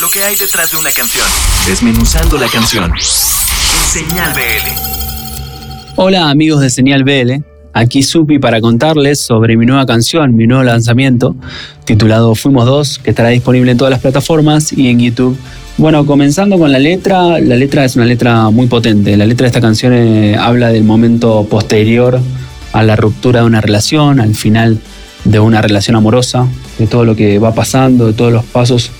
lo que hay detrás de una canción. Desmenuzando la canción. Señal BL. Hola amigos de Señal BL, aquí Supi para contarles sobre mi nueva canción, mi nuevo lanzamiento, titulado Fuimos Dos, que estará disponible en todas las plataformas y en YouTube. Bueno, comenzando con la letra, la letra es una letra muy potente. La letra de esta canción eh, habla del momento posterior a la ruptura de una relación, al final de una relación amorosa, de todo lo que va pasando, de todos los pasos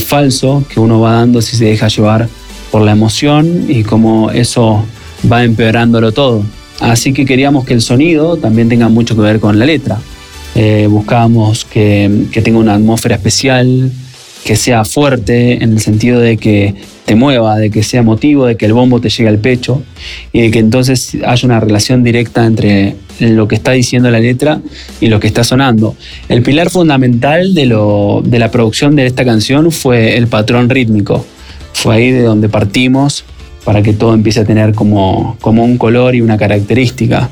falso que uno va dando si se deja llevar por la emoción y cómo eso va empeorándolo todo. Así que queríamos que el sonido también tenga mucho que ver con la letra. Eh, buscábamos que, que tenga una atmósfera especial, que sea fuerte en el sentido de que te mueva, de que sea motivo, de que el bombo te llegue al pecho y de que entonces haya una relación directa entre lo que está diciendo la letra y lo que está sonando. El pilar fundamental de, lo, de la producción de esta canción fue el patrón rítmico. Fue ahí de donde partimos para que todo empiece a tener como, como un color y una característica.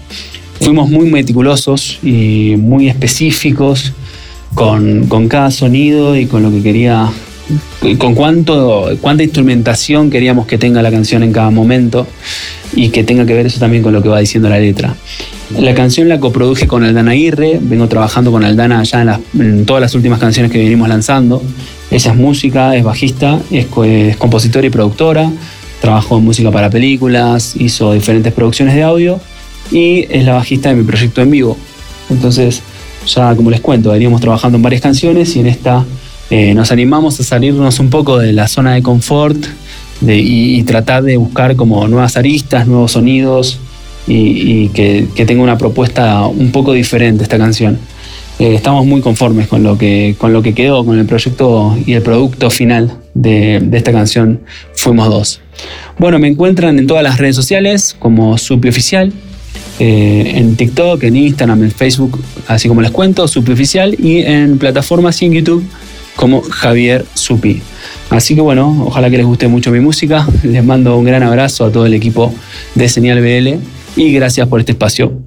Fuimos muy meticulosos y muy específicos con, con cada sonido y con lo que quería con cuánto, cuánta instrumentación queríamos que tenga la canción en cada momento y que tenga que ver eso también con lo que va diciendo la letra. La canción la coproduje con Aldana Aguirre, vengo trabajando con Aldana ya en, todas las últimas canciones que venimos lanzando. Ella es música, es bajista, es, compositora y productora, trabajó en música para películas, hizo diferentes producciones de audio y es la bajista de mi proyecto en vivo. Entonces, ya como les cuento, veníamos trabajando en varias canciones y en esta eh, nos animamos a salirnos un poco de la zona de confort y, tratar de buscar como nuevas aristas, nuevos sonidos y, que, tenga una propuesta un poco diferente esta canción. Eh, estamos muy conformes con lo, que, con lo que quedó, con el proyecto y el producto final de, esta canción Fuimos Dos. Bueno, me encuentran en todas las redes sociales como Supi Oficial, eh, en TikTok, en Instagram, en Facebook, así como les cuento, Supi Oficial, y en plataformas y en YouTube como Javier Supi. Así que bueno, ojalá que les guste mucho mi música. Les mando un gran abrazo a todo el equipo de Señal BL y gracias por este espacio.